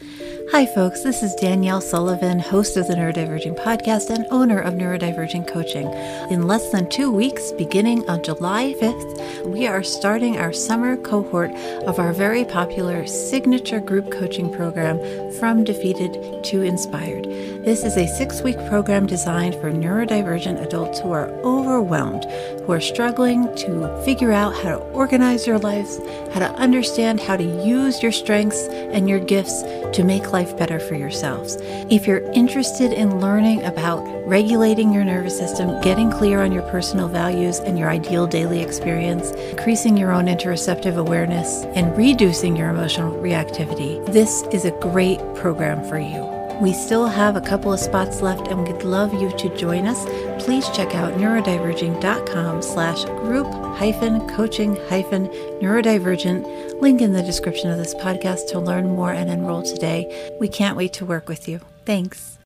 Hi, folks. This is Danielle Sullivan, host of the Neurodiverging podcast and owner of Neurodiverging Coaching. In less than two weeks, beginning on July 5th, we are starting our summer cohort of our very popular signature group coaching program, From Defeated to Inspired. This is a six week program designed for neurodivergent adults who are overwhelmed, who are struggling to figure out how to organize your lives, how to understand how to use your strengths and your gifts to make life better for yourselves. If you're interested in learning about regulating your nervous system, getting clear on your personal values and your ideal daily experience, increasing your own interoceptive awareness, and reducing your emotional reactivity, this is a great program for you. We still have a couple of spots left and we'd love you to join us. Please check out neurodiverging.com slash group hyphen coaching hyphen neurodivergent. Link in the description of this podcast to learn more and enroll today. We can't wait to work with you. Thanks.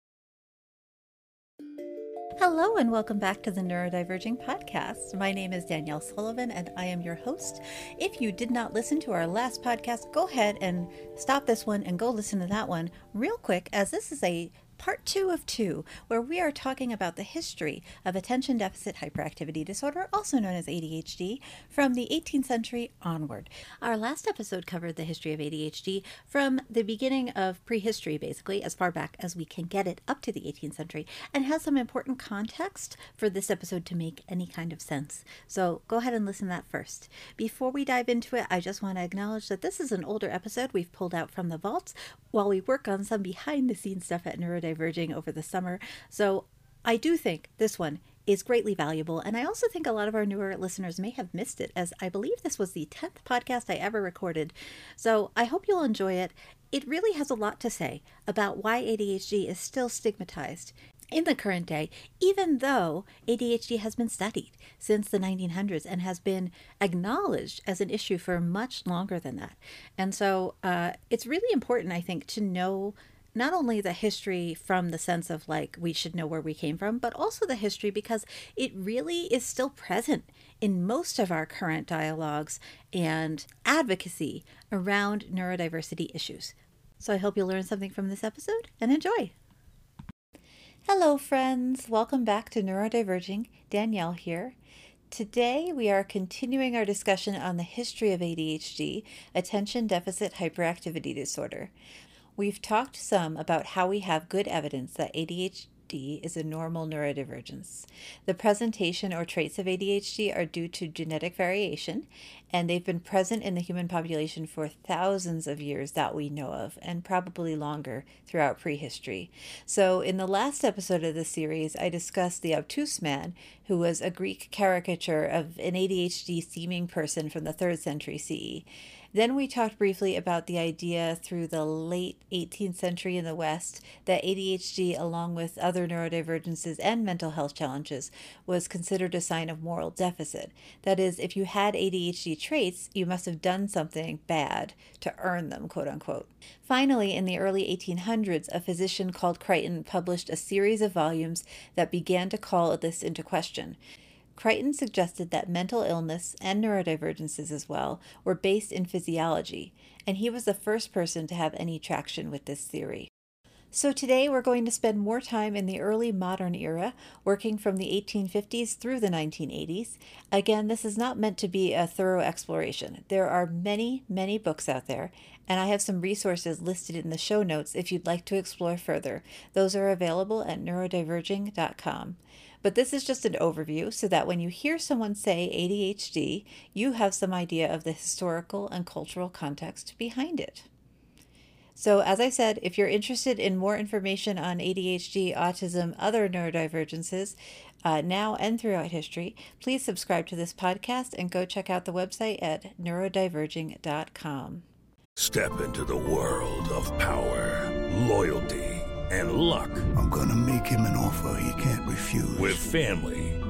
Hello, and welcome back to the Neurodiverging Podcast. My name is Danielle Sullivan, and I am your host. If you did not listen to our last podcast, go ahead and stop this one and go listen to that one real quick, as this is a part two of two, where we are talking about the history of attention deficit hyperactivity disorder, also known as ADHD, from the 18th century onward. Our last episode covered the history of ADHD from the beginning of prehistory, basically, as far back as we can get it up to the 18th century, and has some important context for this episode to make any kind of sense. So go ahead and listen to that first. Before we dive into it, I just want to acknowledge that this is an older episode we've pulled out from the vaults while we work on some behind the scenes stuff at Neurodivergent diverging over the summer. So I do think this one is greatly valuable. And I also think a lot of our newer listeners may have missed it, as I believe this was the 10th podcast I ever recorded. So I hope you'll enjoy it. It really has a lot to say about why ADHD is still stigmatized in the current day, even though ADHD has been studied since the 1900s and has been acknowledged as an issue for much longer than that. And so uh, it's really important, I think, to know not only the history from the sense of like we should know where we came from, but also the history because it really is still present in most of our current dialogues and advocacy around neurodiversity issues. So I hope you learn something from this episode and enjoy. Hello, friends. Welcome back to Neurodiverging. Danielle here. Today, we are continuing our discussion on the history of ADHD, attention deficit hyperactivity disorder. We've talked some about how we have good evidence that ADHD is a normal neurodivergence. The presentation or traits of ADHD are due to genetic variation, and they've been present in the human population for thousands of years that we know of, and probably longer throughout prehistory. So, in the last episode of the series, I discussed the obtuse man, who was a Greek caricature of an ADHD seeming person from the 3rd century CE. Then we talked briefly about the idea through the late 18th century in the West that ADHD, along with other neurodivergences and mental health challenges, was considered a sign of moral deficit. That is, if you had ADHD traits, you must have done something bad to earn them, quote unquote. Finally, in the early 1800s, a physician called Crichton published a series of volumes that began to call this into question. Crichton suggested that mental illness and neurodivergences as well were based in physiology, and he was the first person to have any traction with this theory. So today we're going to spend more time in the early modern era, working from the 1850s through the 1980s. Again, this is not meant to be a thorough exploration. There are many, many books out there, and I have some resources listed in the show notes if you'd like to explore further. Those are available at neurodiverging.com. But this is just an overview so that when you hear someone say ADHD, you have some idea of the historical and cultural context behind it. So, as I said, if you're interested in more information on ADHD, autism, other neurodivergences, uh, now and throughout history, please subscribe to this podcast and go check out the website at neurodiverging.com. Step into the world of power, loyalty, and luck. I'm gonna make him an offer he can't refuse. With family,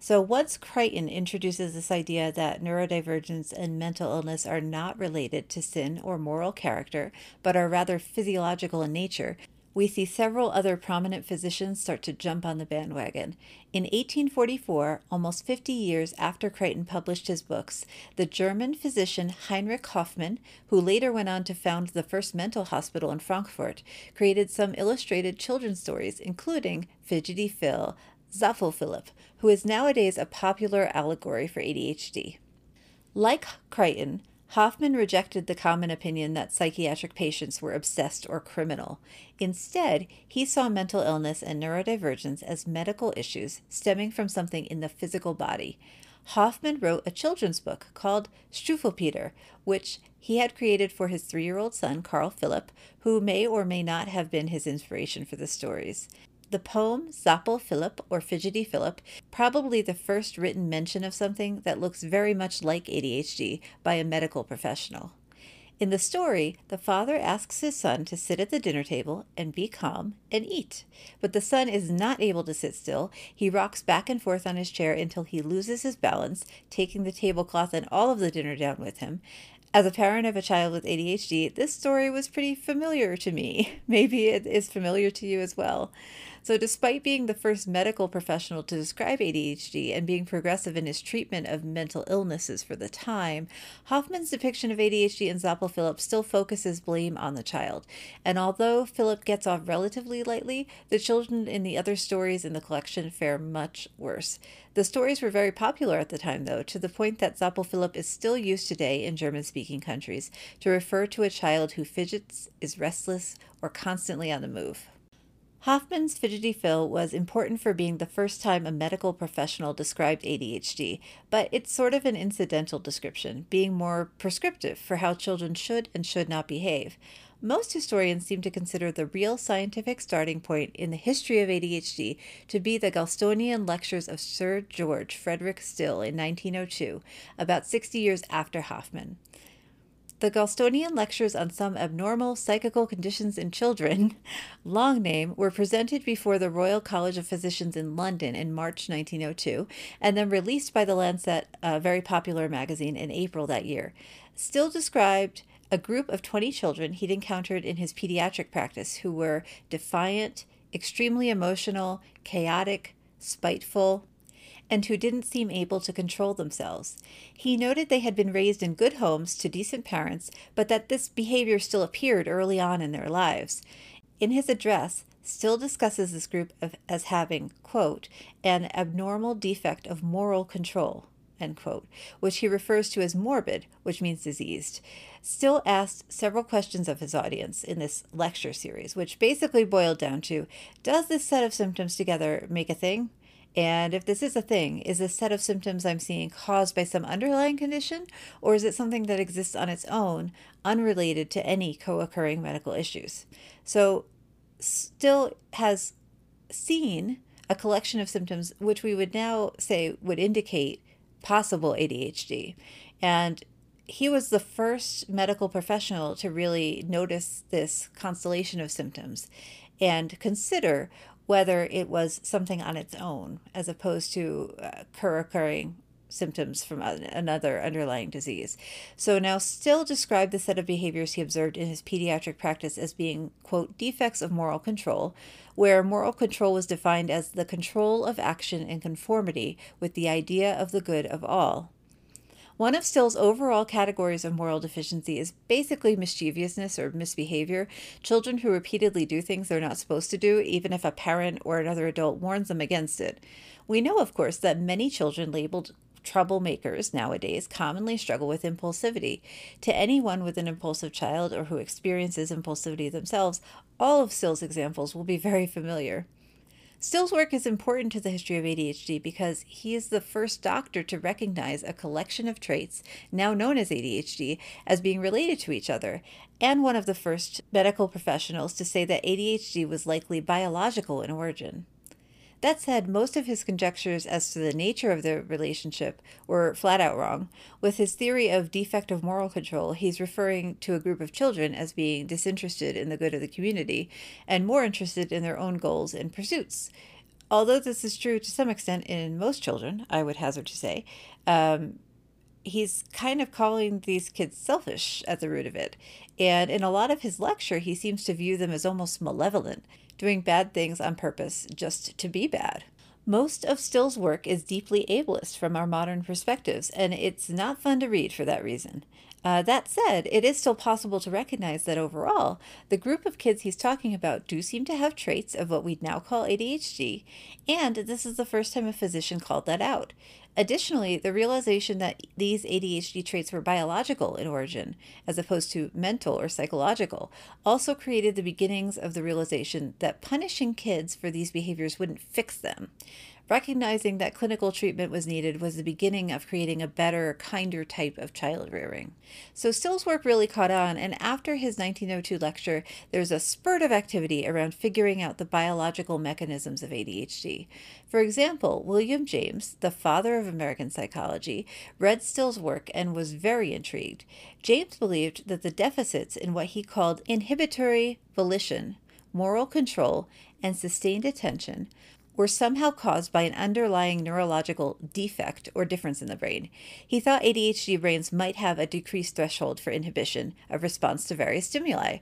So, once Crichton introduces this idea that neurodivergence and mental illness are not related to sin or moral character, but are rather physiological in nature, we see several other prominent physicians start to jump on the bandwagon. In 1844, almost 50 years after Crichton published his books, the German physician Heinrich Hoffmann, who later went on to found the first mental hospital in Frankfurt, created some illustrated children's stories, including Fidgety Phil, Zappel Philip, who is nowadays a popular allegory for ADHD. Like Crichton, Hoffmann rejected the common opinion that psychiatric patients were obsessed or criminal. Instead, he saw mental illness and neurodivergence as medical issues stemming from something in the physical body. Hoffmann wrote a children's book called Struwwelpeter, which he had created for his three year old son, Carl Philip, who may or may not have been his inspiration for the stories. The poem Zappel Philip or Fidgety Philip, probably the first written mention of something that looks very much like ADHD by a medical professional. In the story, the father asks his son to sit at the dinner table and be calm and eat. But the son is not able to sit still. He rocks back and forth on his chair until he loses his balance, taking the tablecloth and all of the dinner down with him. As a parent of a child with ADHD, this story was pretty familiar to me. Maybe it is familiar to you as well. So, despite being the first medical professional to describe ADHD and being progressive in his treatment of mental illnesses for the time, Hoffmann's depiction of ADHD in Zappel Philip still focuses blame on the child. And although Philip gets off relatively lightly, the children in the other stories in the collection fare much worse. The stories were very popular at the time, though, to the point that Zappel Philip is still used today in German speaking countries to refer to a child who fidgets, is restless, or constantly on the move. Hoffmann's Fidgety Phil was important for being the first time a medical professional described ADHD, but it's sort of an incidental description, being more prescriptive for how children should and should not behave. Most historians seem to consider the real scientific starting point in the history of ADHD to be the Goulstonian lectures of Sir George Frederick Still in 1902, about 60 years after Hoffmann. The Goulstonian lectures on some abnormal psychical conditions in children, long name, were presented before the Royal College of Physicians in London in March 1902 and then released by the Lancet, a very popular magazine, in April that year. Still described a group of 20 children he'd encountered in his pediatric practice who were defiant, extremely emotional, chaotic, spiteful, and who didn't seem able to control themselves. He noted they had been raised in good homes to decent parents, but that this behavior still appeared early on in their lives. In his address, Still discusses this group of, as having, quote, an abnormal defect of moral control, end quote, which he refers to as morbid, which means diseased. Still asked several questions of his audience in this lecture series, which basically boiled down to Does this set of symptoms together make a thing? And if this is a thing, is this set of symptoms I'm seeing caused by some underlying condition, or is it something that exists on its own, unrelated to any co occurring medical issues? So, Still has seen a collection of symptoms which we would now say would indicate possible ADHD. And he was the first medical professional to really notice this constellation of symptoms and consider whether it was something on its own as opposed to uh, co-occurring symptoms from another underlying disease. So now Still described the set of behaviors he observed in his pediatric practice as being, quote, defects of moral control, where moral control was defined as the control of action in conformity with the idea of the good of all. One of Still's overall categories of moral deficiency is basically mischievousness or misbehavior. Children who repeatedly do things they're not supposed to do, even if a parent or another adult warns them against it. We know, of course, that many children labeled troublemakers nowadays commonly struggle with impulsivity. To anyone with an impulsive child or who experiences impulsivity themselves, all of Still's examples will be very familiar. Still's work is important to the history of ADHD because he is the first doctor to recognize a collection of traits, now known as ADHD, as being related to each other, and one of the first medical professionals to say that ADHD was likely biological in origin. That said, most of his conjectures as to the nature of the relationship were flat out wrong. With his theory of defective moral control, he's referring to a group of children as being disinterested in the good of the community and more interested in their own goals and pursuits. Although this is true to some extent in most children, I would hazard to say, um, he's kind of calling these kids selfish at the root of it. And in a lot of his lecture, he seems to view them as almost malevolent doing bad things on purpose just to be bad. Most of Still's work is deeply ableist from our modern perspectives, and it's not fun to read for that reason. Uh, that said, it is still possible to recognize that overall, the group of kids he's talking about do seem to have traits of what we'd now call ADHD, and this is the first time a physician called that out. Additionally, the realization that these ADHD traits were biological in origin, as opposed to mental or psychological, also created the beginnings of the realization that punishing kids for these behaviors wouldn't fix them. Recognizing that clinical treatment was needed was the beginning of creating a better, kinder type of child rearing. So Still's work really caught on, and after his 1902 lecture, there was a spurt of activity around figuring out the biological mechanisms of ADHD. For example, William James, the father of American psychology, read Still's work and was very intrigued. James believed that the deficits in what he called inhibitory volition, moral control, and sustained attention were somehow caused by an underlying neurological defect or difference in the brain. He thought ADHD brains might have a decreased threshold for inhibition of response to various stimuli,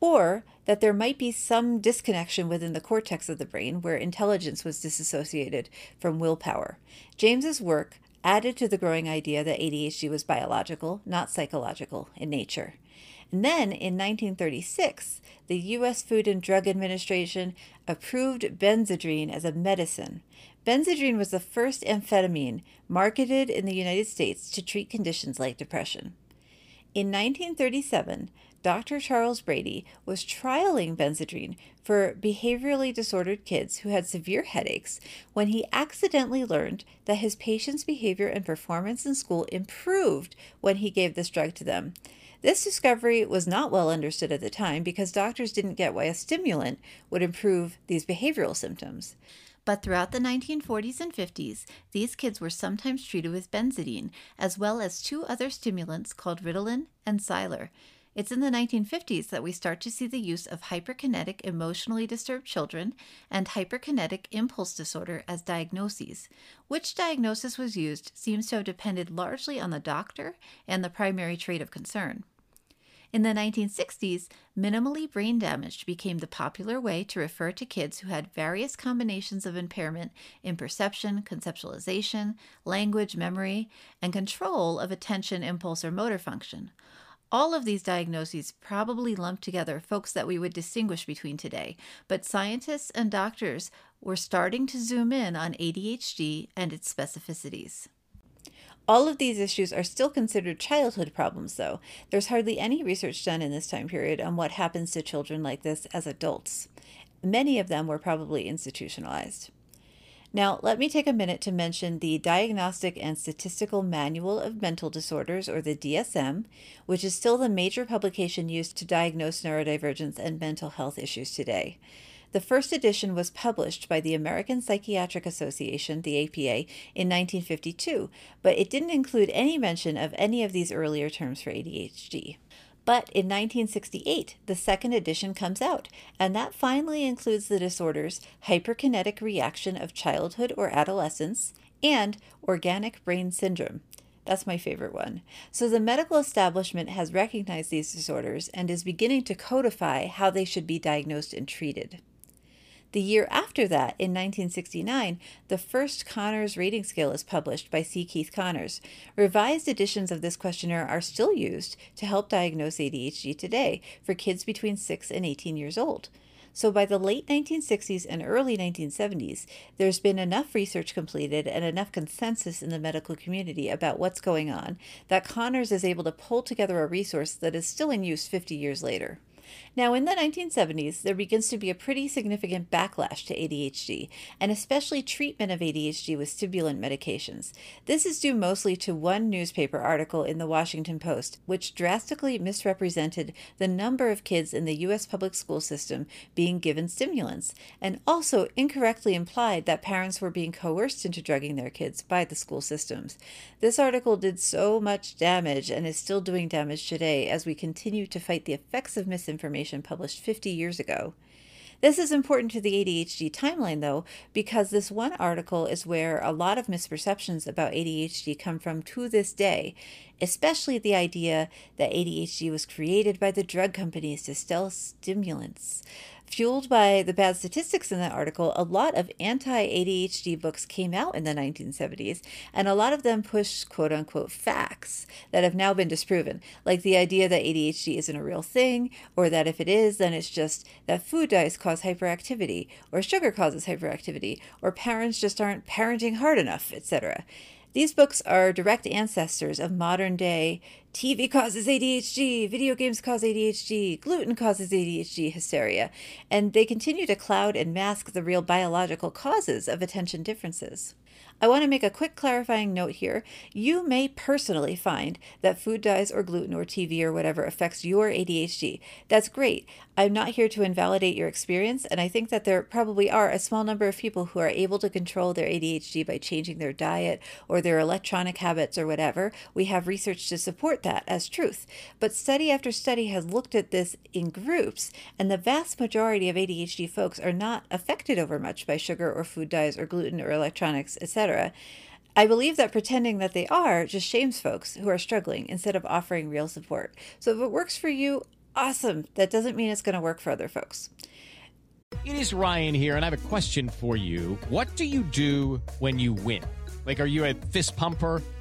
or that there might be some disconnection within the cortex of the brain where intelligence was disassociated from willpower. James's work added to the growing idea that ADHD was biological, not psychological in nature. And then in 1936, the U.S. Food and Drug Administration approved benzedrine as a medicine. Benzedrine was the first amphetamine marketed in the United States to treat conditions like depression. In 1937, Dr. Charles Bradley was trialing benzedrine for behaviorally disordered kids who had severe headaches when he accidentally learned that his patients' behavior and performance in school improved when he gave this drug to them. This discovery was not well understood at the time because doctors didn't get why a stimulant would improve these behavioral symptoms. But throughout the 1940s and 50s, these kids were sometimes treated with benzedrine, as well as two other stimulants called Ritalin and Xylar. It's in the 1950s that we start to see the use of hyperkinetic emotionally disturbed children and hyperkinetic impulse disorder as diagnoses. Which diagnosis was used seems to have depended largely on the doctor and the primary trait of concern. In the 1960s, minimally brain damaged became the popular way to refer to kids who had various combinations of impairment in perception, conceptualization, language, memory, and control of attention, impulse, or motor function. All of these diagnoses probably lumped together folks that we would distinguish between today, but scientists and doctors were starting to zoom in on ADHD and its specificities. All of these issues are still considered childhood problems, though. There's hardly any research done in this time period on what happens to children like this as adults. Many of them were probably institutionalized. Now, let me take a minute to mention the Diagnostic and Statistical Manual of Mental Disorders, or the DSM, which is still the major publication used to diagnose neurodivergence and mental health issues today. The first edition was published by the American Psychiatric Association, the APA, in 1952, but it didn't include any mention of any of these earlier terms for ADHD. But in 1968, the second edition comes out, and that finally includes the disorders hyperkinetic reaction of childhood or adolescence, and organic brain syndrome. That's my favorite one. So the medical establishment has recognized these disorders and is beginning to codify how they should be diagnosed and treated. The year after that, in 1969, the first Conners rating scale is published by C. Keith Conners. Revised editions of this questionnaire are still used to help diagnose ADHD today for kids between 6 and 18 years old. So by the late 1960s and early 1970s, there's been enough research completed and enough consensus in the medical community about what's going on that Conners is able to pull together a resource that is still in use 50 years later. Now, in the 1970s, there begins to be a pretty significant backlash to ADHD, and especially treatment of ADHD with stimulant medications. This is due mostly to one newspaper article in the Washington Post, which drastically misrepresented the number of kids in the U.S. public school system being given stimulants, and also incorrectly implied that parents were being coerced into drugging their kids by the school systems. This article did so much damage and is still doing damage today as we continue to fight the effects of misinformation information published 50 years ago. This is important to the ADHD timeline, though, because this one article is where a lot of misperceptions about ADHD come from to this day, especially the idea that ADHD was created by the drug companies to sell stimulants. Fueled by the bad statistics in that article, a lot of anti ADHD books came out in the 1970s, and a lot of them pushed quote unquote facts that have now been disproven, like the idea that ADHD isn't a real thing, or that if it is, then it's just that food dyes cause hyperactivity, or sugar causes hyperactivity, or parents just aren't parenting hard enough, etc. These books are direct ancestors of modern day TV causes ADHD, video games cause ADHD, gluten causes ADHD hysteria, and they continue to cloud and mask the real biological causes of attention differences. I want to make a quick clarifying note here. You may personally find that food dyes or gluten or TV or whatever affects your ADHD. That's great. I'm not here to invalidate your experience, and I think that there probably are a small number of people who are able to control their ADHD by changing their diet or their electronic habits or whatever. We have research to support that as truth. But study after study has looked at this in groups, and the vast majority of ADHD folks are not affected over much by sugar or food dyes or gluten or electronics, etc. I believe that pretending that they are just shames folks who are struggling instead of offering real support. So if it works for you, awesome. That doesn't mean it's going to work for other folks. It is Ryan here, and I have a question for you. What do you do when you win? Like, are you a fist pumper?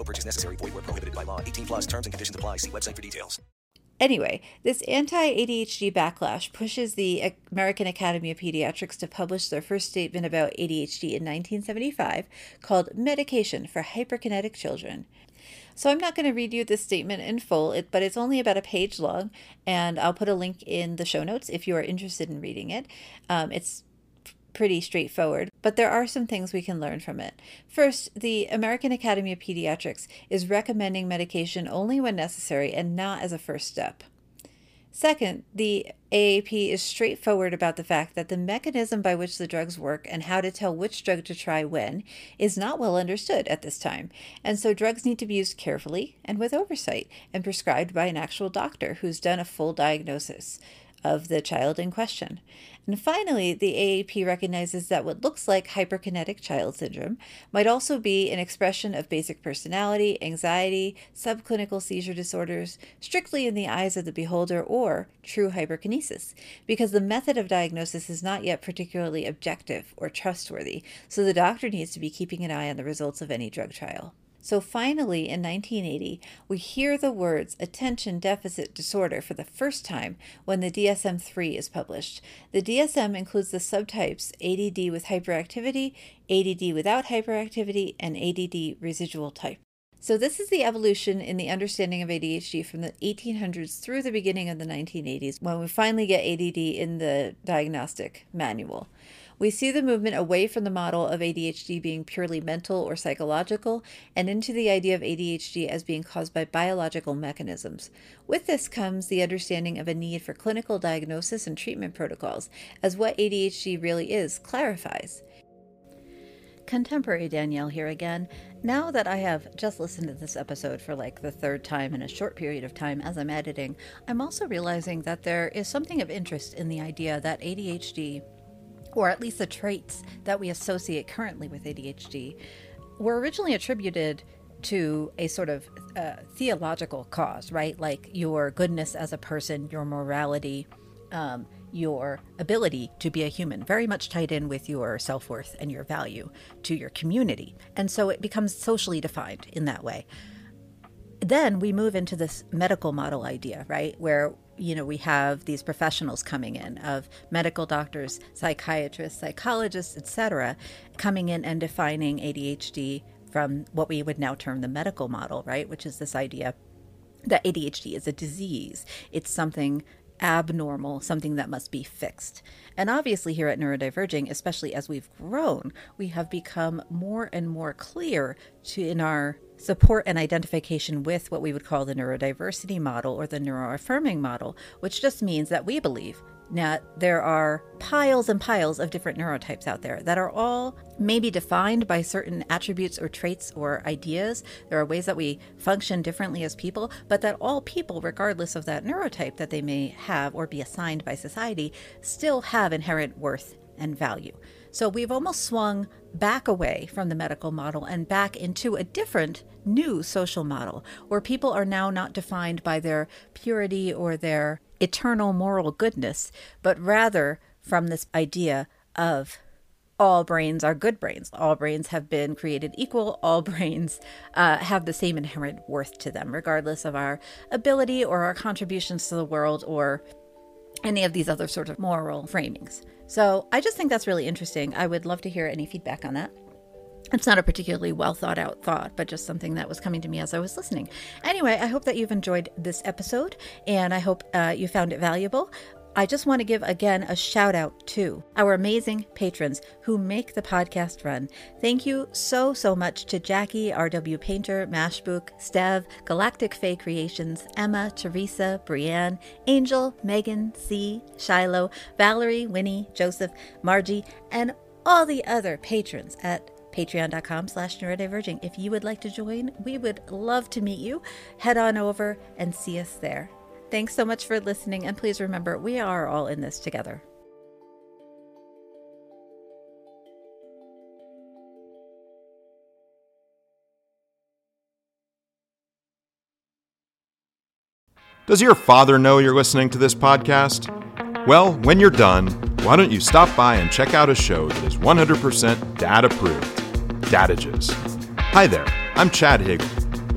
No purchase necessary. Void were prohibited by law. 18 plus terms and conditions apply. See website for details. Anyway, this anti ADHD backlash pushes the American Academy of Pediatrics to publish their first statement about ADHD in 1975 called Medication for Hyperkinetic Children. So I'm not going to read you this statement in full, but it's only about a page long, and I'll put a link in the show notes if you are interested in reading it. Um, it's pretty straightforward, but there are some things we can learn from it. First, the American Academy of Pediatrics is recommending medication only when necessary and not as a first step. Second, the AAP is straightforward about the fact that the mechanism by which the drugs work and how to tell which drug to try when is not well understood at this time, and so drugs need to be used carefully and with oversight and prescribed by an actual doctor who's done a full diagnosis of the child in question. And finally, the AAP recognizes that what looks like hyperkinetic child syndrome might also be an expression of basic personality, anxiety, subclinical seizure disorders, strictly in the eyes of the beholder, or true hyperkinesis, because the method of diagnosis is not yet particularly objective or trustworthy, so the doctor needs to be keeping an eye on the results of any drug trial. So finally, in 1980, we hear the words attention deficit disorder for the first time when the DSM 3 is published. The DSM includes the subtypes ADD with hyperactivity, ADD without hyperactivity, and ADD residual type. So, this is the evolution in the understanding of ADHD from the 1800s through the beginning of the 1980s when we finally get ADD in the diagnostic manual. We see the movement away from the model of ADHD being purely mental or psychological and into the idea of ADHD as being caused by biological mechanisms. With this comes the understanding of a need for clinical diagnosis and treatment protocols, as what ADHD really is clarifies. Contemporary Danielle here again. Now that I have just listened to this episode for like the third time in a short period of time as I'm editing, I'm also realizing that there is something of interest in the idea that ADHD or at least the traits that we associate currently with ADHD, were originally attributed to a sort of uh, theological cause, right? Like your goodness as a person, your morality, um, your ability to be a human, very much tied in with your self worth and your value to your community. And so it becomes socially defined in that way. Then we move into this medical model idea, right? Where you know, we have these professionals coming in of medical doctors, psychiatrists, psychologists, etc., coming in and defining ADHD from what we would now term the medical model, right? Which is this idea that ADHD is a disease. It's something abnormal, something that must be fixed. And obviously, here at Neurodiverging, especially as we've grown, we have become more and more clear to in our support and identification with what we would call the neurodiversity model or the neuroaffirming model, which just means that we believe that there are piles and piles of different neurotypes out there that are all maybe defined by certain attributes or traits or ideas. There are ways that we function differently as people, but that all people, regardless of that neurotype that they may have or be assigned by society, still have inherent worth and value. So we've almost swung back away from the medical model and back into a different new social model where people are now not defined by their purity or their eternal moral goodness, but rather from this idea of all brains are good brains. All brains have been created equal. All brains uh, have the same inherent worth to them, regardless of our ability or our contributions to the world or any of these other sort of moral framings. So I just think that's really interesting. I would love to hear any feedback on that. It's not a particularly well thought out thought, but just something that was coming to me as I was listening. Anyway, I hope that you've enjoyed this episode and I hope uh, you found it valuable. I just want to give again a shout out to our amazing patrons who make the podcast run. Thank you so, so much to Jackie, RW Painter, Mashbooq, Stev, Galactic Fae Creations, Emma, Theresa, Brianne, Angel, Megan, C, Shilo, Valerie, Winnie, Joseph, Margie, and all the other patrons at patreon.com slash neurodiverging. If you would like to join, we would love to meet you. Head on over and see us there. Thanks so much for listening, and please remember, we are all in this together. Does your father know you're listening to this podcast? Well, when you're done, why don't you stop by and check out a show that is 100% dad approved Dadages. Hi there, I'm Chad Higgle.